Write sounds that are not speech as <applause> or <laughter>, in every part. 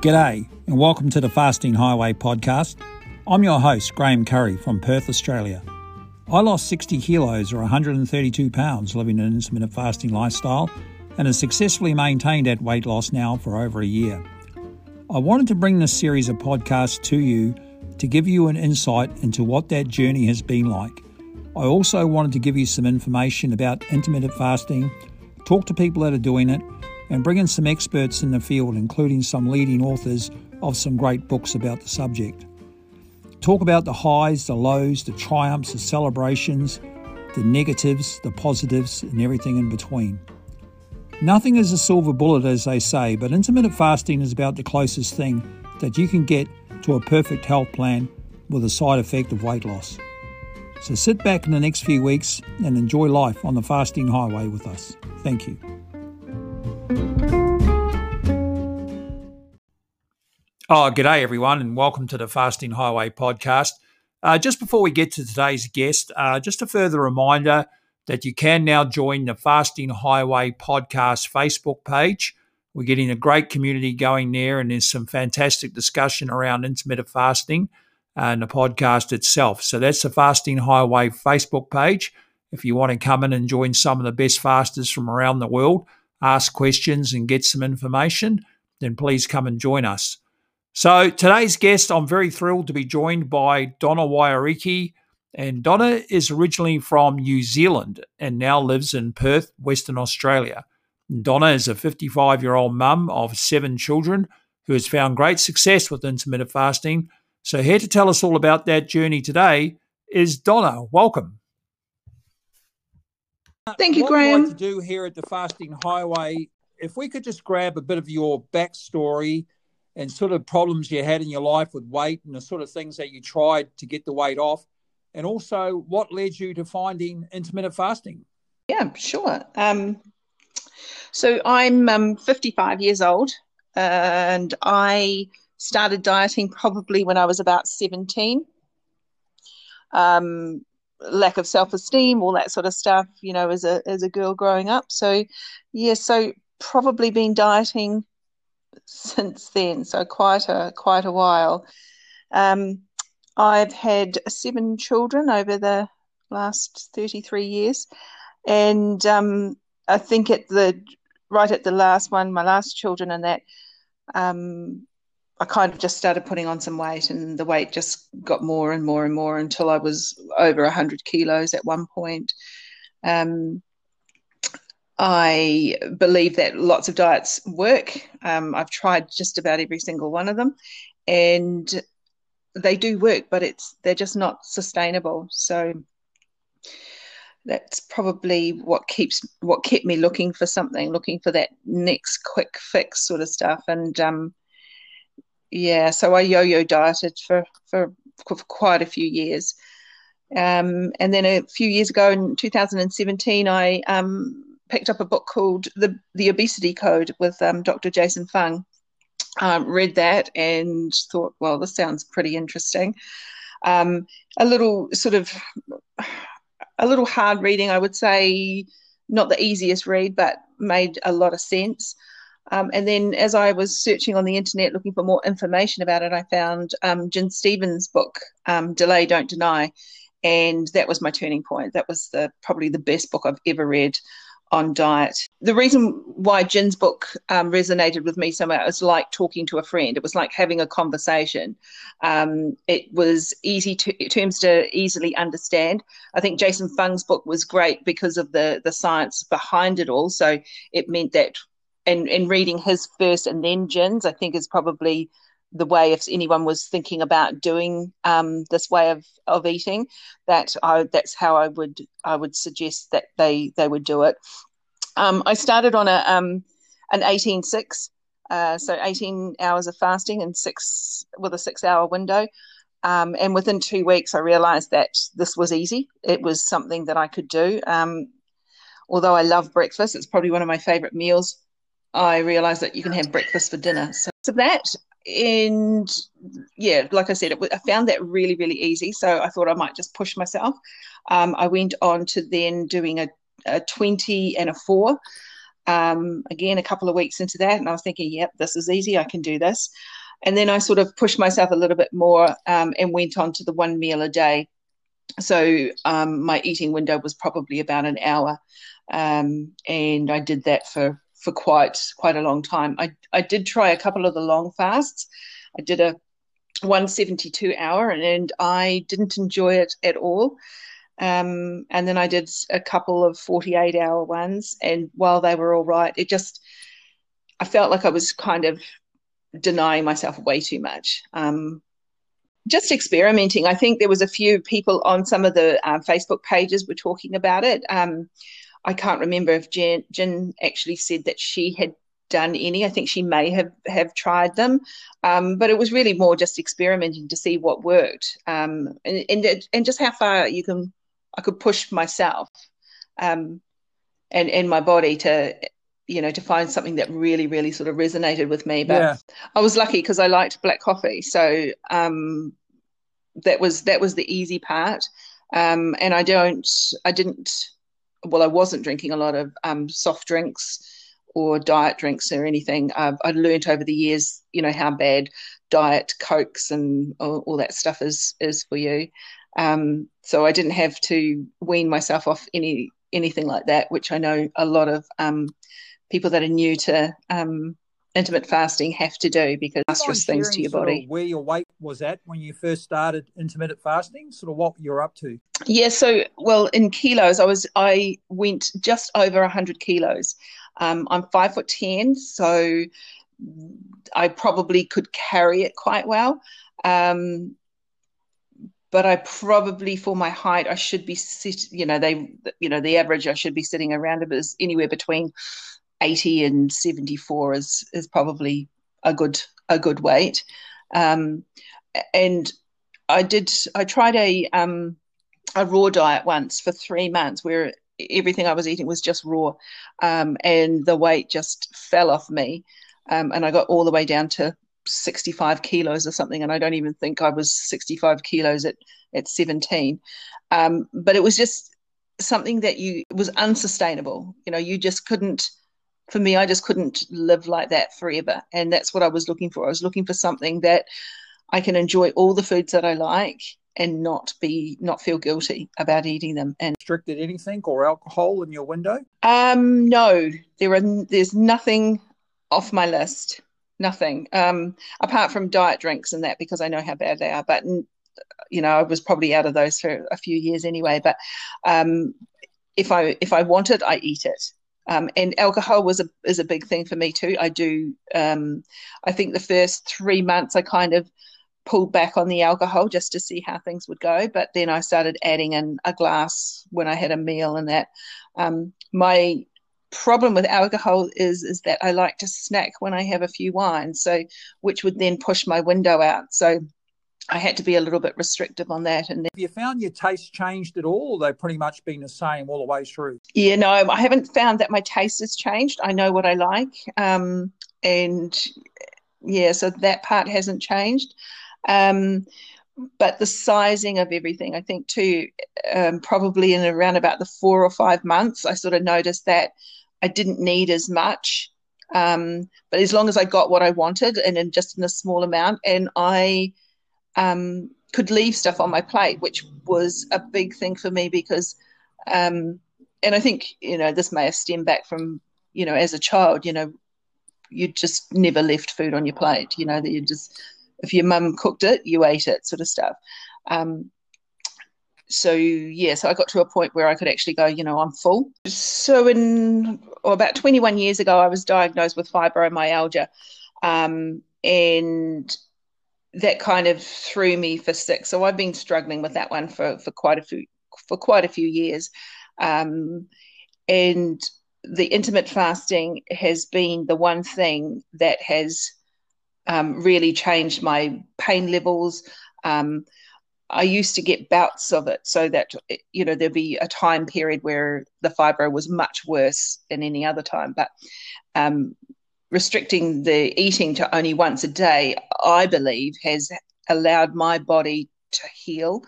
G'day, and welcome to the Fasting Highway podcast. I'm your host, Graham Curry from Perth, Australia. I lost 60 kilos or 132 pounds living an intermittent fasting lifestyle and have successfully maintained that weight loss now for over a year. I wanted to bring this series of podcasts to you to give you an insight into what that journey has been like. I also wanted to give you some information about intermittent fasting, talk to people that are doing it, and bring in some experts in the field, including some leading authors of some great books about the subject. Talk about the highs, the lows, the triumphs, the celebrations, the negatives, the positives, and everything in between. Nothing is a silver bullet, as they say, but intermittent fasting is about the closest thing that you can get to a perfect health plan with a side effect of weight loss. So sit back in the next few weeks and enjoy life on the fasting highway with us. Thank you. Oh, g'day everyone, and welcome to the Fasting Highway podcast. Uh, just before we get to today's guest, uh, just a further reminder that you can now join the Fasting Highway podcast Facebook page. We're getting a great community going there, and there's some fantastic discussion around intermittent fasting and the podcast itself. So that's the Fasting Highway Facebook page. If you want to come in and join some of the best fasters from around the world, ask questions and get some information, then please come and join us. So today's guest, I'm very thrilled to be joined by Donna Waiariki. And Donna is originally from New Zealand and now lives in Perth, Western Australia. Donna is a 55 year old mum of seven children who has found great success with intermittent fasting. So, here to tell us all about that journey today is Donna. Welcome. Thank you, what Graham. What like to do here at the Fasting Highway, if we could just grab a bit of your backstory and sort of problems you had in your life with weight and the sort of things that you tried to get the weight off, and also what led you to finding intermittent fasting. Yeah, sure. Um, so I'm um, 55 years old, and I started dieting probably when I was about 17. Um, lack of self-esteem, all that sort of stuff, you know, as a as a girl growing up. So, yeah, so probably been dieting since then, so quite a quite a while. Um, I've had seven children over the last 33 years, and um, I think at the right at the last one, my last children, and that um, I kind of just started putting on some weight, and the weight just got more and more and more until I was over 100 kilos at one point. Um, I believe that lots of diets work. Um, I've tried just about every single one of them, and they do work, but it's they're just not sustainable. So that's probably what keeps what kept me looking for something, looking for that next quick fix sort of stuff. And um, yeah, so I yo-yo dieted for for, for quite a few years. Um, and then a few years ago in 2017, I um, picked up a book called the the Obesity Code with um, Dr. Jason Fung. Um, read that and thought, well, this sounds pretty interesting. Um, a little sort of a little hard reading, I would say, not the easiest read, but made a lot of sense. Um, and then as I was searching on the internet looking for more information about it, I found um, Gin Stephens' book, um, Delay, Don't Deny. And that was my turning point. That was the probably the best book I've ever read on diet. The reason why Gin's book um, resonated with me so much was like talking to a friend. It was like having a conversation. Um, it was easy to, terms to easily understand. I think Jason Fung's book was great because of the the science behind it all. So it meant that, and in reading his first and then Gin's, I think is probably the way if anyone was thinking about doing um, this way of, of eating that I, that's how I would I would suggest that they they would do it. Um, I started on a um, an eighteen six, uh, so eighteen hours of fasting and six with a six hour window. Um, and within two weeks, I realized that this was easy. It was something that I could do. Um, although I love breakfast, it's probably one of my favorite meals. I realized that you can have breakfast for dinner. So, so that and yeah, like I said, it, I found that really, really easy. So I thought I might just push myself. Um, I went on to then doing a, a 20 and a four. Um, again, a couple of weeks into that, and I was thinking, yep, this is easy. I can do this. And then I sort of pushed myself a little bit more um, and went on to the one meal a day. So um, my eating window was probably about an hour, um, and I did that for for quite quite a long time. I I did try a couple of the long fasts. I did a 172 hour, and, and I didn't enjoy it at all. Um, and then I did a couple of 48 hour ones, and while they were all right, it just I felt like I was kind of denying myself way too much. Um, just experimenting. I think there was a few people on some of the uh, Facebook pages were talking about it. Um, I can't remember if Gin, Gin, actually said that she had done any. I think she may have have tried them, um, but it was really more just experimenting to see what worked um, and, and and just how far you can. I could push myself um, and and my body to you know to find something that really really sort of resonated with me. But yeah. I was lucky because I liked black coffee, so um, that was that was the easy part. Um, and I don't, I didn't well, I wasn't drinking a lot of um, soft drinks or diet drinks or anything. Uh, I learned over the years, you know, how bad diet cokes and all, all that stuff is is for you. Um, so I didn't have to wean myself off any anything like that, which I know a lot of um, people that are new to um, intermittent fasting have to do because disastrous things to your body. where your weight was at when you first started intermittent fasting, sort of what you're up to. Yeah, so well in kilos, I was I went just over hundred kilos. Um, I'm five foot ten, so I probably could carry it quite well. Um, but I probably, for my height, I should be sit. You know, they, you know, the average I should be sitting around it is anywhere between 80 and 74 is is probably a good a good weight. Um, and I did I tried a um, a raw diet once for three months where everything I was eating was just raw, um, and the weight just fell off me, um, and I got all the way down to 65 kilos or something, and I don't even think I was 65 kilos at at 17. Um, but it was just something that you was unsustainable. You know, you just couldn't for me, I just couldn't live like that forever. And that's what I was looking for. I was looking for something that I can enjoy all the foods that I like and not be not feel guilty about eating them. And restricted anything or alcohol in your window? Um no there are there's nothing off my list. Nothing. Um apart from diet drinks and that because i know how bad they are. But you know i was probably out of those for a few years anyway. But um if i if i want it i eat it um, and alcohol was a is a big thing for me too. I do. Um, I think the first three months I kind of pulled back on the alcohol just to see how things would go. But then I started adding in a glass when I had a meal and that. Um, my problem with alcohol is is that I like to snack when I have a few wines, so which would then push my window out. So I had to be a little bit restrictive on that. And have you found your taste changed at all, or they've pretty much been the same all the way through? Yeah, no, I haven't found that my taste has changed. I know what I like, um, and yeah, so that part hasn't changed. Um, but the sizing of everything, I think, too, um, probably in around about the four or five months, I sort of noticed that I didn't need as much. Um, but as long as I got what I wanted and in just in a small amount, and I um, could leave stuff on my plate, which was a big thing for me because, um, and I think you know this may have stemmed back from you know as a child, you know, you just never left food on your plate. You know that you just if your mum cooked it, you ate it, sort of stuff. Um, so yeah, so I got to a point where I could actually go, you know, I'm full. So in or about 21 years ago, I was diagnosed with fibromyalgia, um, and that kind of threw me for six. So I've been struggling with that one for for quite a few for quite a few years, um, and the intermittent fasting has been the one thing that has um, really changed my pain levels. Um, I used to get bouts of it, so that you know there'd be a time period where the fibro was much worse than any other time, but um, restricting the eating to only once a day, I believe, has allowed my body to heal.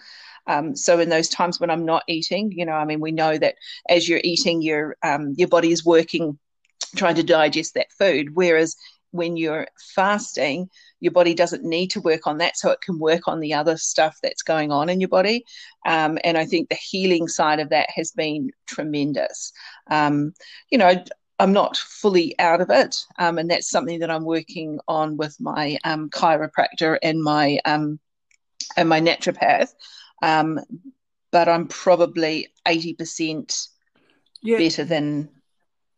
Um, so in those times when I'm not eating, you know, I mean, we know that as you're eating, your um, your body is working trying to digest that food. Whereas when you're fasting, your body doesn't need to work on that, so it can work on the other stuff that's going on in your body. Um, and I think the healing side of that has been tremendous. Um, you know, I'm not fully out of it, um, and that's something that I'm working on with my um, chiropractor and my um, and my naturopath. Um, but I'm probably eighty percent yeah. better than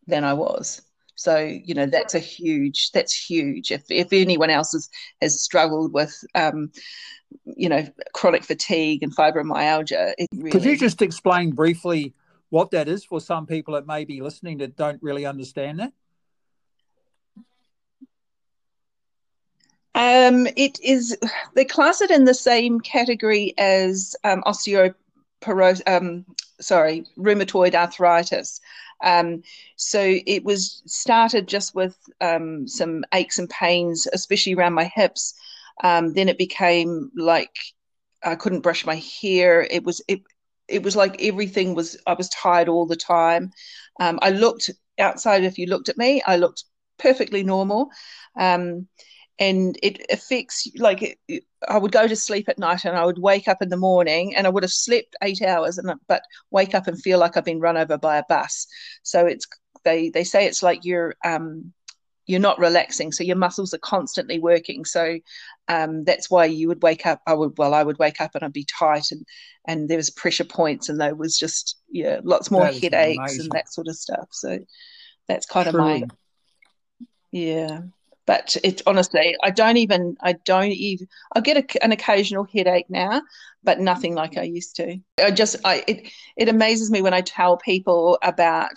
than I was. So you know that's a huge that's huge. If if anyone else has has struggled with um, you know chronic fatigue and fibromyalgia, really... could you just explain briefly what that is for some people that may be listening that don't really understand that? Um, it is they class it in the same category as um, osteoporosis. Um, sorry, rheumatoid arthritis. Um, so it was started just with um, some aches and pains, especially around my hips. Um, then it became like I couldn't brush my hair. It was it it was like everything was I was tired all the time. Um, I looked outside. If you looked at me, I looked perfectly normal. Um, and it affects like it, I would go to sleep at night and I would wake up in the morning and I would have slept eight hours and but wake up and feel like I've been run over by a bus. So it's they they say it's like you're um, you're not relaxing, so your muscles are constantly working. So um, that's why you would wake up. I would well I would wake up and I'd be tight and and there was pressure points and there was just yeah lots more headaches amazing. and that sort of stuff. So that's kind True. of my yeah but it honestly i don't even i don't even i get a, an occasional headache now but nothing like i used to i just i it, it amazes me when i tell people about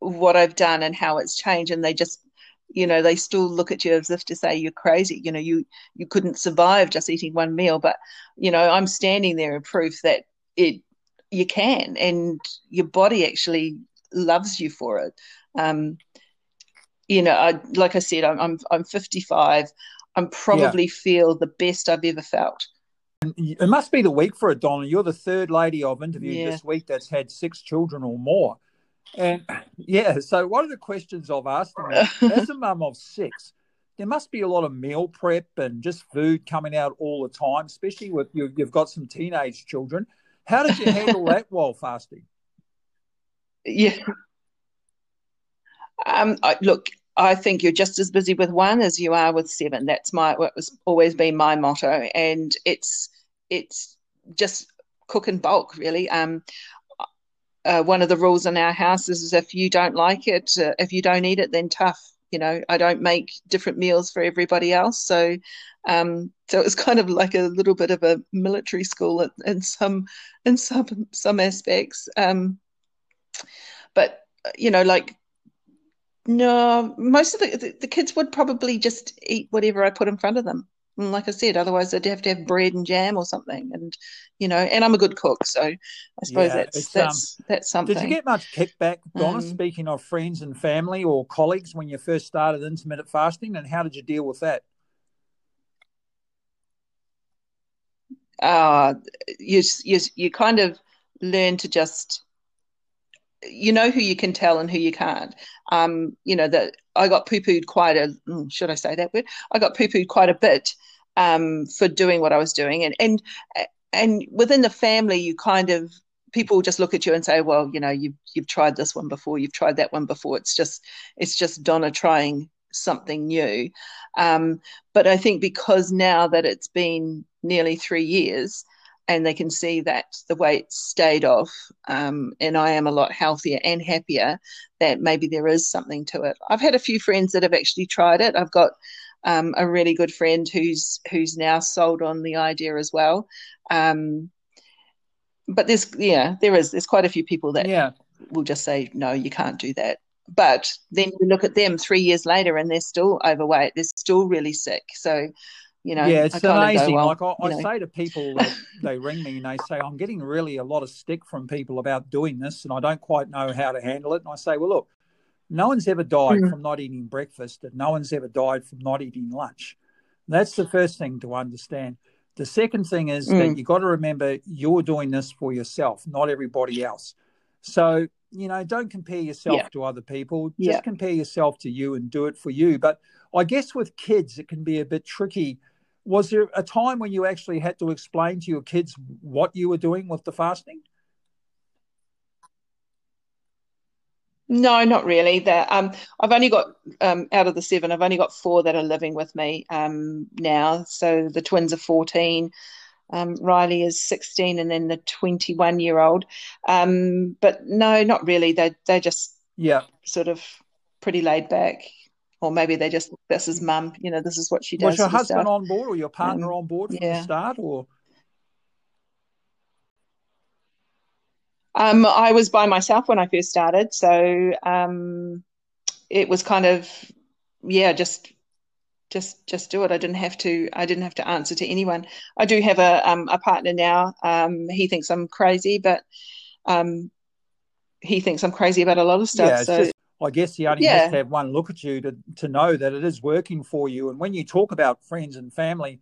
what i've done and how it's changed and they just you know they still look at you as if to say you're crazy you know you you couldn't survive just eating one meal but you know i'm standing there in proof that it you can and your body actually loves you for it um, you know, I, like I said, I'm I'm, I'm 55. I'm probably yeah. feel the best I've ever felt. It must be the week for it, Donna. You're the third lady I've interviewed yeah. this week that's had six children or more. And yeah, so one of the questions I've asked them <laughs> as a mum of six, there must be a lot of meal prep and just food coming out all the time, especially with you, you've got some teenage children. How did you handle that <laughs> while fasting? Yeah. Um, I, look, I think you're just as busy with one as you are with seven. That's my what was always been my motto, and it's it's just cook in bulk, really. Um, uh, one of the rules in our house is if you don't like it, uh, if you don't eat it, then tough. You know, I don't make different meals for everybody else, so um, so it was <laughs> kind of like a little bit of a military school in, some in some some aspects. Um, but you know, like no, most of the, the, the kids would probably just eat whatever I put in front of them. And like I said, otherwise they'd have to have bread and jam or something. And you know, and I'm a good cook, so I suppose yeah, that's that's um, that's something. Did you get much kickback, Donna? Um, speaking of friends and family or colleagues when you first started intermittent fasting, and how did you deal with that? Uh, you you you kind of learn to just you know who you can tell and who you can't. Um, you know that I got poo pooed quite a mm, should I say that word? I got poo pooed quite a bit um, for doing what I was doing, and and and within the family, you kind of people just look at you and say, well, you know, you've you've tried this one before, you've tried that one before. It's just it's just Donna trying something new. Um, but I think because now that it's been nearly three years, and they can see that the weight stayed off um, and I am a lot healthier and happier, that maybe there is something to it. I've had a few friends that have actually tried it. I've got um, a really good friend who's who's now sold on the idea as well. Um, but there's yeah, there is there's quite a few people that yeah. will just say no, you can't do that. But then you look at them three years later and they're still overweight. They're still really sick. So you know yeah it's amazing go, well, like i, I say to people that they ring me and they say i'm getting really a lot of stick from people about doing this and i don't quite know how to handle it and i say well look no one's ever died mm. from not eating breakfast and no one's ever died from not eating lunch that's the first thing to understand the second thing is mm. that you've got to remember you're doing this for yourself not everybody else so you know, don't compare yourself Yeah. to other people. Just Yeah. compare yourself to you and do it for you. But I guess with kids, it can be a bit tricky. Was there a time when you actually had to explain to your kids what you were doing with the fasting? No, not really. That um, I've only got um, out of the seven, I've only got four that are living with me um, now. So the twins are 14, um, Riley is 16, and then the 21 year old. Um, but no, not really. They they're just Yeah. sort of pretty laid back, or maybe they just this is mum. You know, this is what she does. Was your husband stuff. on board or your partner Um, on board from the start? Or Um, I was by myself when I first started, so um, it was kind of yeah, just just just do it. I didn't have to I didn't have to answer to anyone. I do have a um, a partner now. Um, he thinks I'm crazy, but um, he thinks I'm crazy about a lot of stuff. yeah, so I guess he only yeah. has to have one look at you to, to know that it is working for you. And when you talk about friends and family,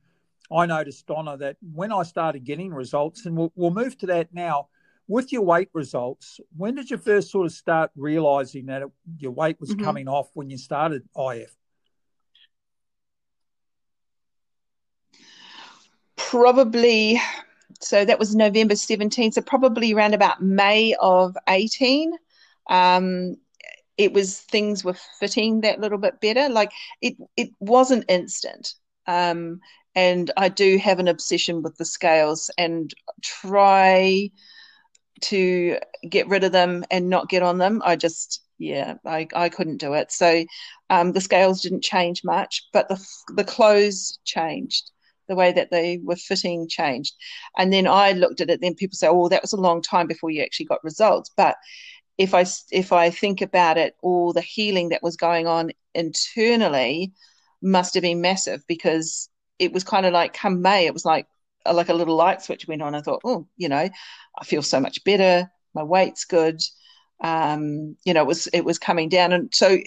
I noticed, Donna, that when I started getting results, and we'll, we'll move to that now, with your weight results, when did you first sort of start realizing that it, your weight was Mhm. coming off when you started IF? Probably, so that was November 17, so probably around about May of 18. Um, it was things were fitting that little bit better. Like it, it wasn't instant. Um, and I do have an obsession with the scales and try to get rid of them and not get on them. I just, yeah, I, I couldn't do it. So um, the scales didn't change much, but the the clothes changed. The way that they were fitting changed. And then I looked at it, then people say, oh, that was a long time before you actually got results. But if I if I think about it, all the healing that was going on internally must have been massive because it was kind of like come May, it was like like a little light switch went on. I thought, oh, you know, I feel so much better. My weight's good. Um, you know, it was it was coming down, and so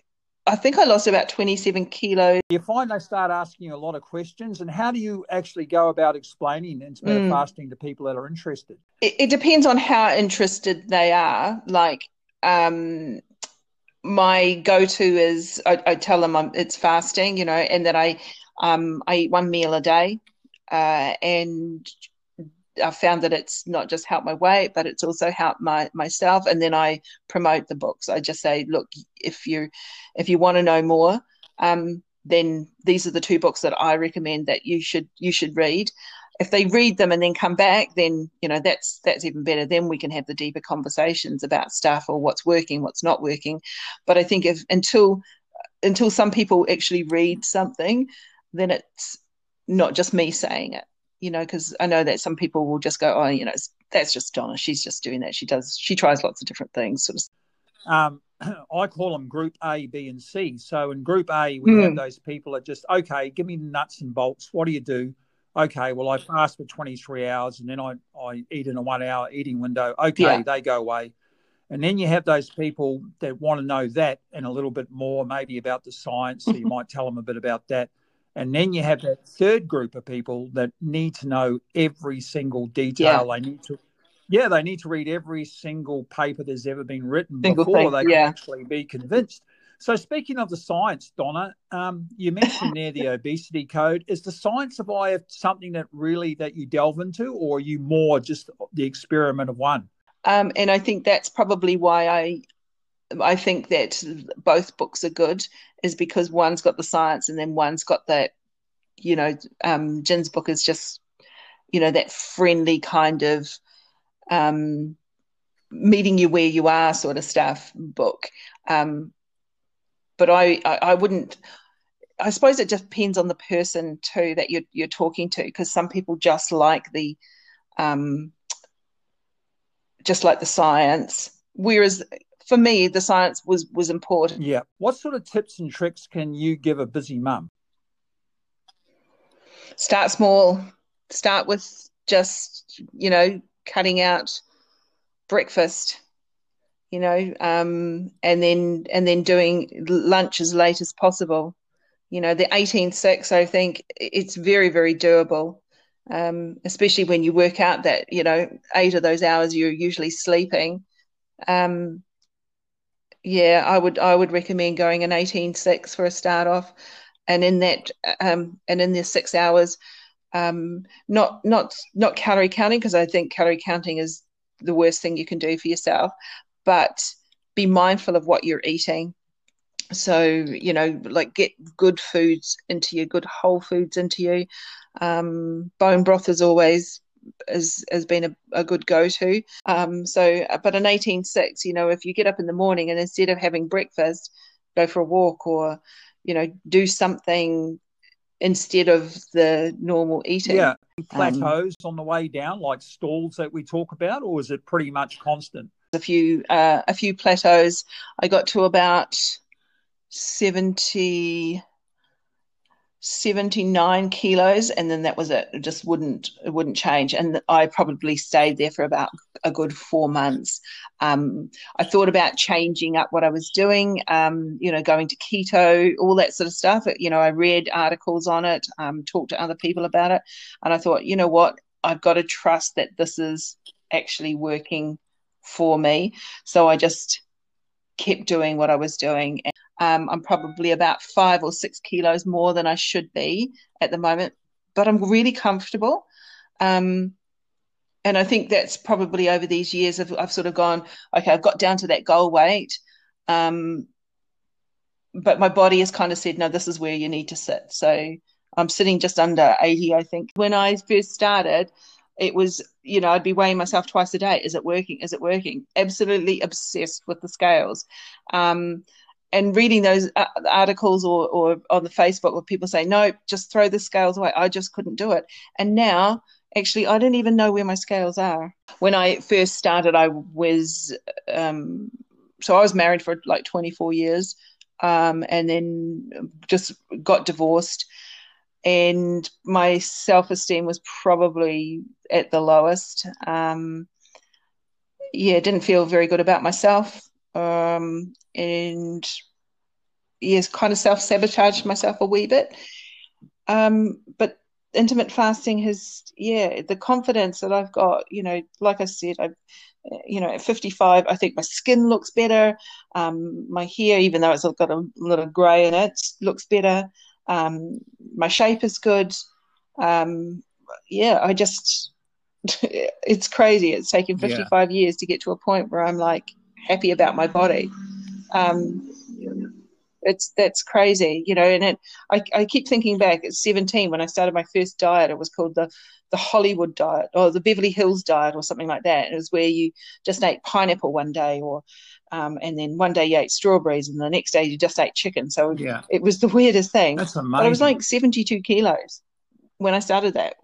I think I lost about twenty seven kilos. You find they start asking a lot of questions, and how do you actually go about explaining intermittent Mm. fasting to people that are interested? It, it depends on how interested they are. Like, um, my go-to is I, I tell them I'm, it's fasting, you know, and that I um, I eat one meal a day, uh, and I found that it's not just helped my weight, but it's also helped my myself. And then I promote the books. I just say, look, if you if you want to know more, um, then these are the two books that I recommend that you should you should read. If they read them and then come back, then you know that's that's even better. Then we can have the deeper conversations about stuff or what's working, what's not working. But I think if until until some people actually read something, then it's not just me saying it you know, because I know that some people will just go, oh, you know, that's just Donna. She's just doing that. She does, she tries lots of different things. Sort of. Um, <clears throat> I call them Group A, B, and C. So in Group A, we have Mm. those people that just okay, give me the nuts and bolts. What do you do? Okay, well I fast for 23 hours and then I, I eat in a one hour eating window. Okay, Yeah. they go away. And then you have those people that want to know that and a little bit more, maybe about the science. So you mm-hmm. might tell them a bit about that. And then you have that third group of people that need to know every single detail. They need to, yeah, they need to read every single paper that's ever been written Single before thing, they can actually be convinced. So, speaking of the science, Donna, um, you mentioned there the <laughs> obesity code. Is the science of IF something that really that you delve into, or are you more just the experiment of one? Um, and I think that's probably why I, I think that both books are good, is because one's got the science and then one's got that, you know, um, Gin's book is just, you know, that friendly kind of, um, meeting you where you are sort of stuff book. Um, but I, I, I wouldn't. I suppose it just depends on the person too that you're you're talking to, because some people just like the, um, just like the science. Whereas for me, the science was was important. Yeah. What sort of tips and tricks can you give a busy mum? Start small. Start with just you know cutting out breakfast. You know, um, and then and then doing lunch as late as possible. You know, the eighteen six. I think it's very very doable. Um, especially when you work out that you know eight of those hours you're usually sleeping. Um, yeah, I would I would recommend going an 18-6 for a start off, and in that um, and in the six hours, um, not not not calorie counting because I think calorie counting is the worst thing you can do for yourself, but be mindful of what you're eating. So you know, like get good foods into you, good whole foods into you. Um, bone broth is always has has been a, a good go to. Um, so, but an eighteen six, you know, if you get up in the morning and instead of having breakfast, go for a walk or, you know, do something instead of the normal eating. Yeah, plateaus um, on the way down, like stalls that we talk about, or is it pretty much constant? A few, uh, a few plateaus. I got to about seventy 79 kilos and then that was it. It just wouldn't it wouldn't change. And i probably stayed there for about a good four months. Um, i thought about changing up what i was doing um, you know going to keto all that sort of stuff. You know i read articles on it um, talked to other people about it. And i thought you know what? I've got to trust that this is actually working for me so i just kept doing what i was doing um, I'm probably about five or six kilos more than I should be at the moment, but I'm really comfortable. Um, and I think that's probably over these years I've, I've, sort of gone, okay, I've got down to that goal weight. Um, but my body has kind of said, no, this is where you need to sit. So I'm sitting just under 80, I think. When I first started, it was, you know, I'd be weighing myself twice a day. Is it working? Is it working? Absolutely obsessed with the scales. Um, and reading those uh, articles or, or on the Facebook where people say, no, just throw the scales away. I just couldn't do it. And now, actually, I don't even know where my scales are. When I first started, I was, um, so I was married for like 24 years um, and then just got divorced. And my self esteem was probably at the lowest. Um, yeah, didn't feel very good about myself um, and yes, kind of self sabotaged myself a wee bit. Um, but intermittent fasting has, yeah, the confidence that I've got, you know, like I said, I've, you know, at 55, I think my skin looks better. Um, my hair, even though it's got a little grey in it, looks better. Um, my shape is good. Um, yeah, I just, <laughs> it's crazy. It's taken 55 yeah. years to get to a point where I'm like, happy about my body. Um, it's that's crazy, you know. And it, I, I keep thinking back at 17 when I started my first diet. It was called the the Hollywood diet or the Beverly Hills diet or something like that. It was where you just ate pineapple one day, or um, and then one day you ate strawberries, and the next day you just ate chicken. So yeah. it was the weirdest thing. That's amazing. But I was like 72 kilos when I started that,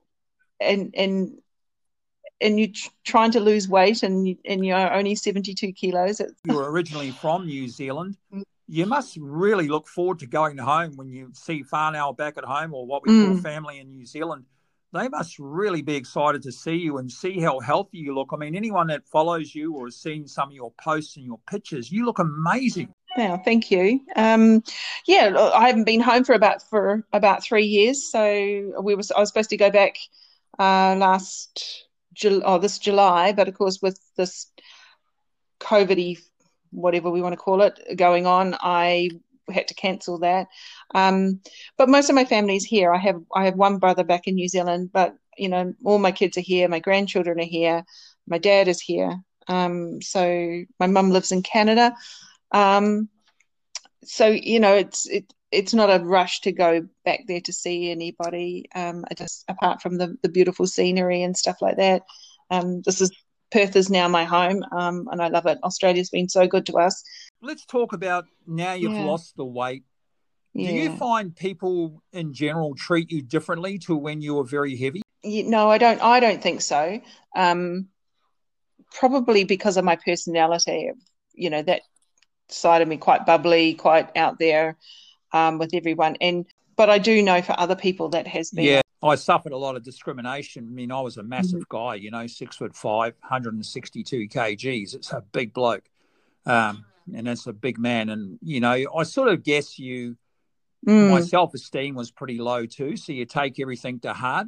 and and and you're trying to lose weight and you, and you're only 72 kilos. you were originally from New Zealand. <laughs> Mm. You must really look forward to going home when you see whānau back at home or what we mm. call family in New Zealand. They must really be excited to see you and see how healthy you look. I mean, anyone that follows you or has seen some of your posts and your pictures, you look amazing. Yeah, thank you. Um, yeah, I haven't been home for about for about three years. So we was I was supposed to go back uh, last July, oh, this July, but of course with this COVID whatever we want to call it going on, I had to cancel that. Um, but most of my family is here. I have I have one brother back in New Zealand, but you know all my kids are here. My grandchildren are here. My dad is here. Um, so my mum lives in Canada. Um, so you know it's it, it's not a rush to go back there to see anybody. Um, just apart from the the beautiful scenery and stuff like that. Um, this is Perth is now my home, um, and I love it. Australia's been so good to us. Let's talk about now you've yeah. lost the weight. Yeah. Do you find people in general treat you differently to when you were very heavy? no, I don't. I don't think so. Um, probably because of my personality. You know that side of me, quite bubbly, quite out there um, with everyone. And but I do know for other people that has been. Yeah, I suffered a lot of discrimination. I mean, I was a massive mm-hmm. guy, you know, six foot five, 162 kgs. It's a big bloke. Um, and that's a big man. And, you know, I sort of guess you, mm. my self esteem was pretty low too. So you take everything to heart.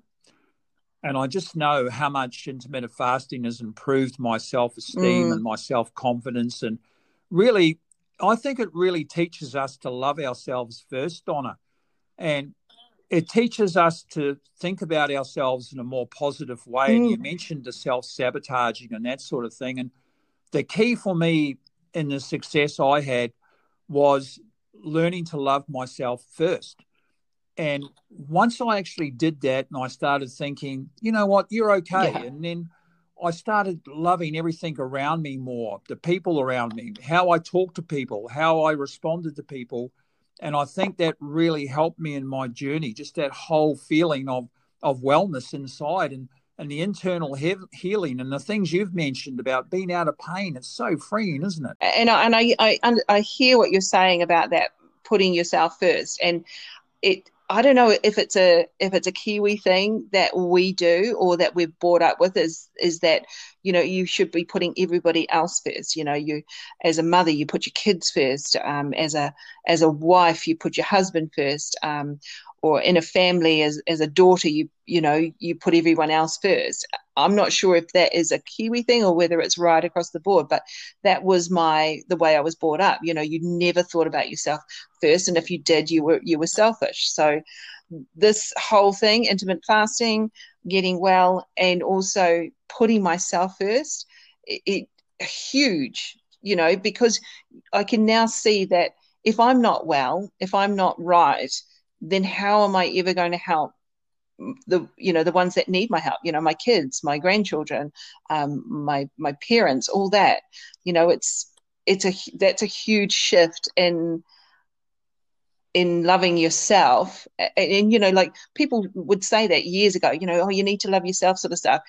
And I just know how much intermittent fasting has improved my self esteem mm. and my self confidence. And really, I think it really teaches us to love ourselves first, Donna. And it teaches us to think about ourselves in a more positive way. Mm. And you mm. mentioned the self sabotaging and that sort of thing. And the key for me in the success I had was learning to love myself first. And once I actually did that and I started thinking, you know what, you're okay. Yeah. And then I started loving everything around me more, the people around me, how I talked to people, how I responded to people. And I think that really helped me in my journey, just that whole feeling of, of wellness inside and, and the internal he- healing and the things you've mentioned about being out of pain. It's so freeing, isn't it? And I, and I, I, I hear what you're saying about that, putting yourself first. And it, I don't know if it's a if it's a Kiwi thing that we do or that we've brought up with is is that you know you should be putting everybody else first. You know, you as a mother you put your kids first. Um, as a as a wife you put your husband first. Um, or in a family as, as a daughter you you know you put everyone else first. I'm not sure if that is a kiwi thing or whether it's right across the board but that was my the way i was brought up. You know you never thought about yourself first and if you did you were you were selfish. So this whole thing intermittent fasting getting well and also putting myself first it, it huge you know because i can now see that if i'm not well if i'm not right then how am I ever going to help the you know the ones that need my help you know my kids my grandchildren um, my my parents all that. You know it's it's a that's a huge shift in in loving yourself. And, and, you know like people would say that years ago you know oh you need to love yourself sort of stuff.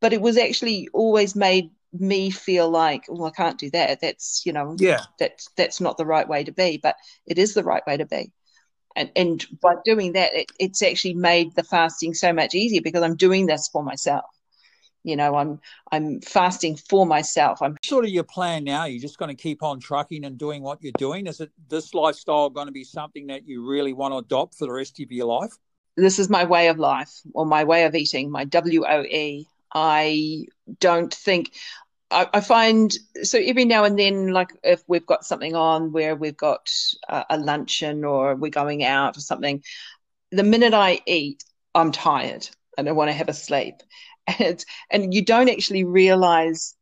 But it was actually always made me feel like well i can't do that. That's you know yeah. that's that's not the right way to be. But it is the right way to be and, and by doing that it, it's actually made the fasting so much easier because i'm doing this for myself. You know i'm i'm fasting for myself. I'm sort of your plan now? You're just going to keep on trucking and doing what you're doing? Is it this lifestyle going to be something that you really want to adopt for the rest of your life? This is my way of life or my way of eating my woe i don't think I, I, find so every now and then, like if we've got something on where we've got a, a luncheon or we're going out or something, the minute I eat, I'm tired and I want to have a sleep. <laughs> And, and you don't actually realize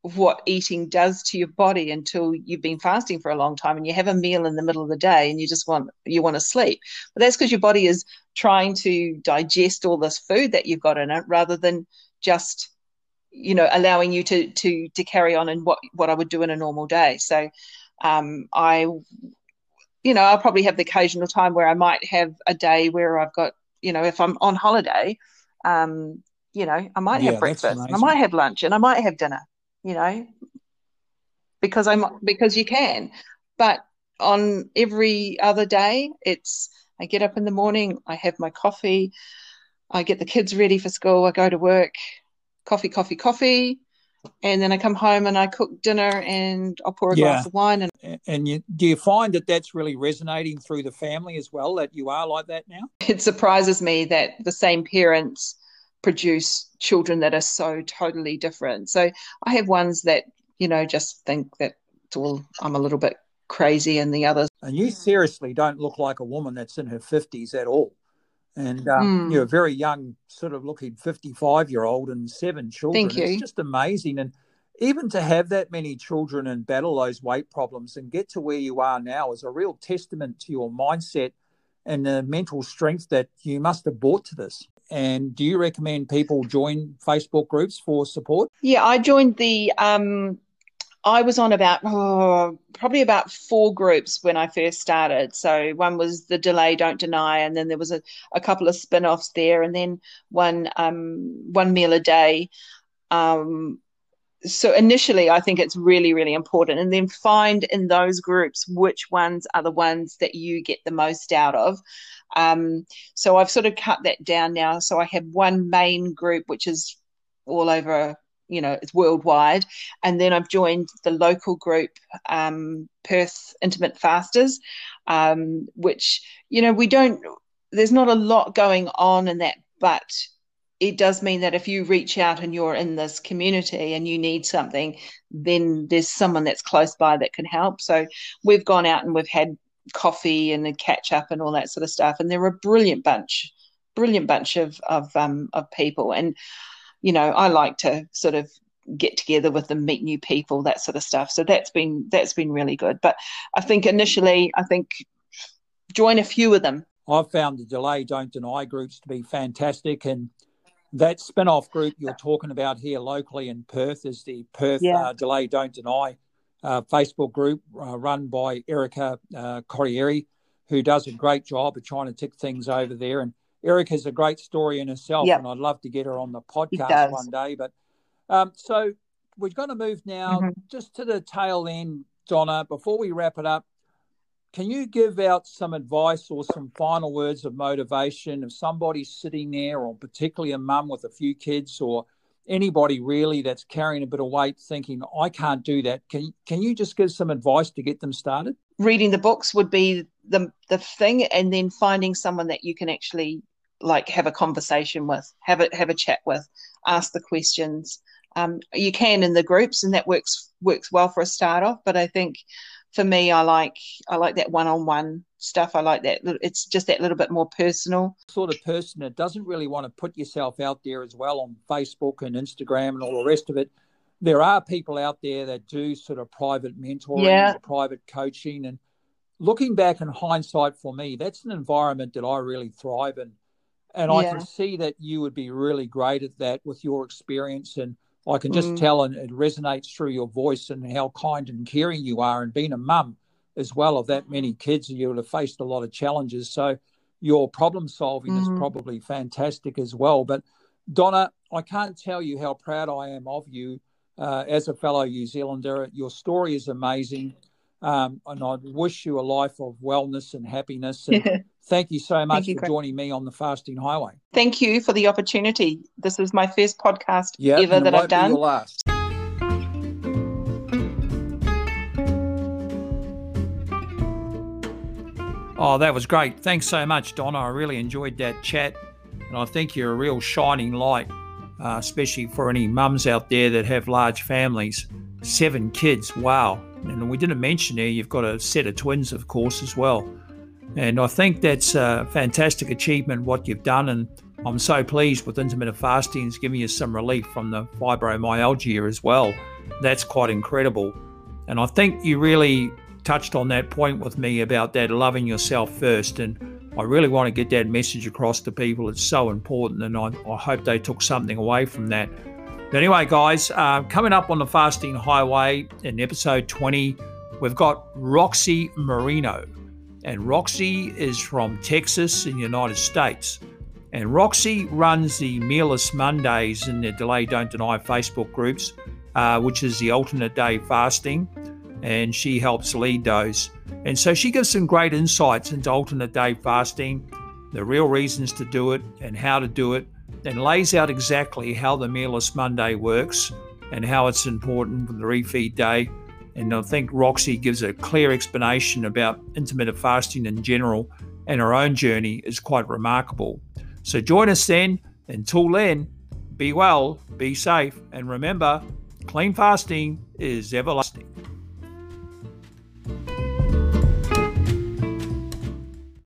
what eating does to your body until you've been fasting for a long time and you have a meal in the middle of the day and you just want you want to sleep but that's because your body is trying to digest all this food that you've got in it rather than just you know allowing you to to to carry on in what what I would do in a normal day. So um, I you know I'll probably have the occasional time where I might have a day where I've got you know if I'm on holiday um, you know I might yeah, have breakfast I might have lunch and I might have dinner you know because I'm because you can but on every other day it's I get up in the morning I have my coffee I get the kids ready for school I go to work coffee, coffee, coffee. And then I come home and I cook dinner and I'll pour a yeah. glass of wine. And, and you, do you find that that's really resonating through the family as well, that you are like that now? It surprises me that the same parents produce children that are so totally different. So I have ones that, you know, just think that it's all, I'm a little bit crazy and the others. And you seriously don't look like a woman that's in her 50s at all and um, mm. you're a very young, sort of looking 55 year old and seven children. Thank you. It's just amazing. And even to have that many children and battle those weight problems and get to where you are now is a real testament to your mindset and the mental strength that you must have brought to this. And do you recommend people join Facebook groups for support? Yeah, I joined the um, I was on about oh, probably about four groups when I first started. So one was the delay, don't deny, and then there was a, a couple of spin-offs there, and then one um, one meal a day. Um, so initially, I think it's really really important, and then find in those groups which ones are the ones that you get the most out of. Um, so I've sort of cut that down now. So I have one main group which is all over you know it's worldwide and then i've joined the local group um, perth intermittent fasters um, which you know we don't there's not a lot going on in that but it does mean that if you reach out and you're in this community and you need something, then there's someone that's close by that can help. So we've gone out and we've had coffee and a catch up and all that sort of stuff, and they're a brilliant bunch, brilliant bunch of of um, of people. And you know, I like to sort of get together with them, meet new people, that sort of stuff. So that's been that's been really good. But I think initially, I think join a few of them. I've found the Delay Don't Deny groups to be fantastic, and that spin-off group you're talking about here locally in Perth is the Perth yeah. uh, Delay Don't Deny uh, Facebook group uh, run by Erica uh, Corriere, who does a great job of trying to tick things over there. And Erica's a great story in herself, yep. and I'd love to get her on the podcast one day. But um, so we're going to move now mm-hmm. just to the tail end, Donna. Before we wrap it up, can you give out some advice or some final words of motivation if somebody's sitting there, or particularly a mum with a few kids, or anybody really that's carrying a bit of weight, thinking I can't do that? Can can you just give some advice to get them started? Reading the books would be the the thing, and then finding someone that you can actually like have a conversation with, have a have a chat with, ask the questions. Um, you can in the groups, and that works works well for a start off. But I think for me, I like I like that one on one stuff. I like that. It's just that little bit more personal. Sort of person that doesn't really want to put yourself out there as well on Facebook and Instagram and all the rest of it. There are people out there that do sort of private mentoring, yeah. private coaching, and looking back in hindsight, for me, that's an environment that I really thrive in, and yeah. I can see that you would be really great at that with your experience and I can just mm. tell, and it resonates through your voice and how kind and caring you are. And being a mum as well of that many kids, and you would have faced a lot of challenges. So your problem solving mm. is probably fantastic as well. But Donna, I can't tell you how proud I am of you uh, as a fellow New Zealander. Your story is amazing. Um, and I wish you a life of wellness and happiness. And <laughs> thank you so much you, for joining me on the Fasting Highway. Thank you for the opportunity. This is my first podcast yep, ever that I've done. last. Oh, that was great. Thanks so much, Donna. I really enjoyed that chat. And I think you're a real shining light, uh, especially for any mums out there that have large families. Seven kids, wow. And we didn't mention there, you've got a set of twins, of course, as well. And I think that's a fantastic achievement, what you've done. And I'm so pleased with intermittent fasting. It's giving you some relief from the fibromyalgia as well. That's quite incredible. And I think you really touched on that point with me about that loving yourself first. And I really want to get that message across to people. It's so important. And I, I hope they took something away from that. But anyway, guys, uh, coming up on the Fasting Highway in episode 20, we've got Roxy Marino. And Roxy is from Texas in the United States. And Roxy runs the Mealless Mondays in the Delay Don't Deny Facebook groups, uh, which is the alternate day fasting. And she helps lead those. And so she gives some great insights into alternate day fasting, the real reasons to do it, and how to do it and lays out exactly how the Mealless Monday works and how it's important for the refeed day. And I think Roxy gives a clear explanation about intermittent fasting in general, and her own journey is quite remarkable. So join us then. Until then, be well, be safe, and remember, clean fasting is everlasting.